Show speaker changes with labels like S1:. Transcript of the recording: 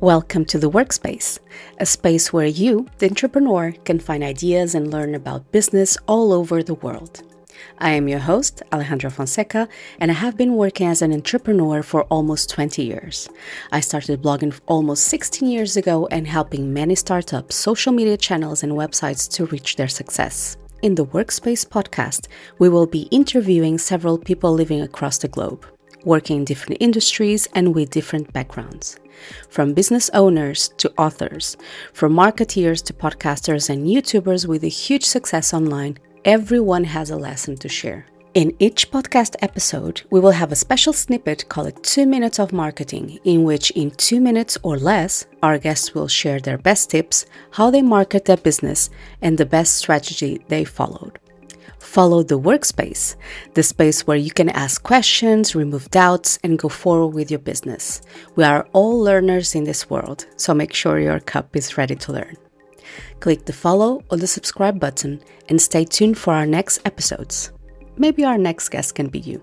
S1: Welcome to the Work Space, a space where you, the entrepreneur, can find ideas and learn about business all over the world. I am your host, Alejandra Fonseca, and I have been working as an entrepreneur for almost 20 years. I started blogging almost 16 years ago and helping many startups, social media channels, and websites to reach their success. In the Work Space podcast, we will be interviewing several people living across the globe, working in different industries and with different backgrounds. From business owners to authors, from marketeers to podcasters and YouTubers with a huge success online, everyone has a lesson to share. In each podcast episode, we will have a special snippet called Two Minutes of Marketing, in which, in two minutes or less, our guests will share their best tips, how they market their business, and the best strategy they followed. Follow the workspace, the space where you can ask questions, remove doubts, and go forward with your business. We are all learners in this world, so make sure your cup is ready to learn. Click the follow or the subscribe button and stay tuned for our next episodes. Maybe our next guest can be you.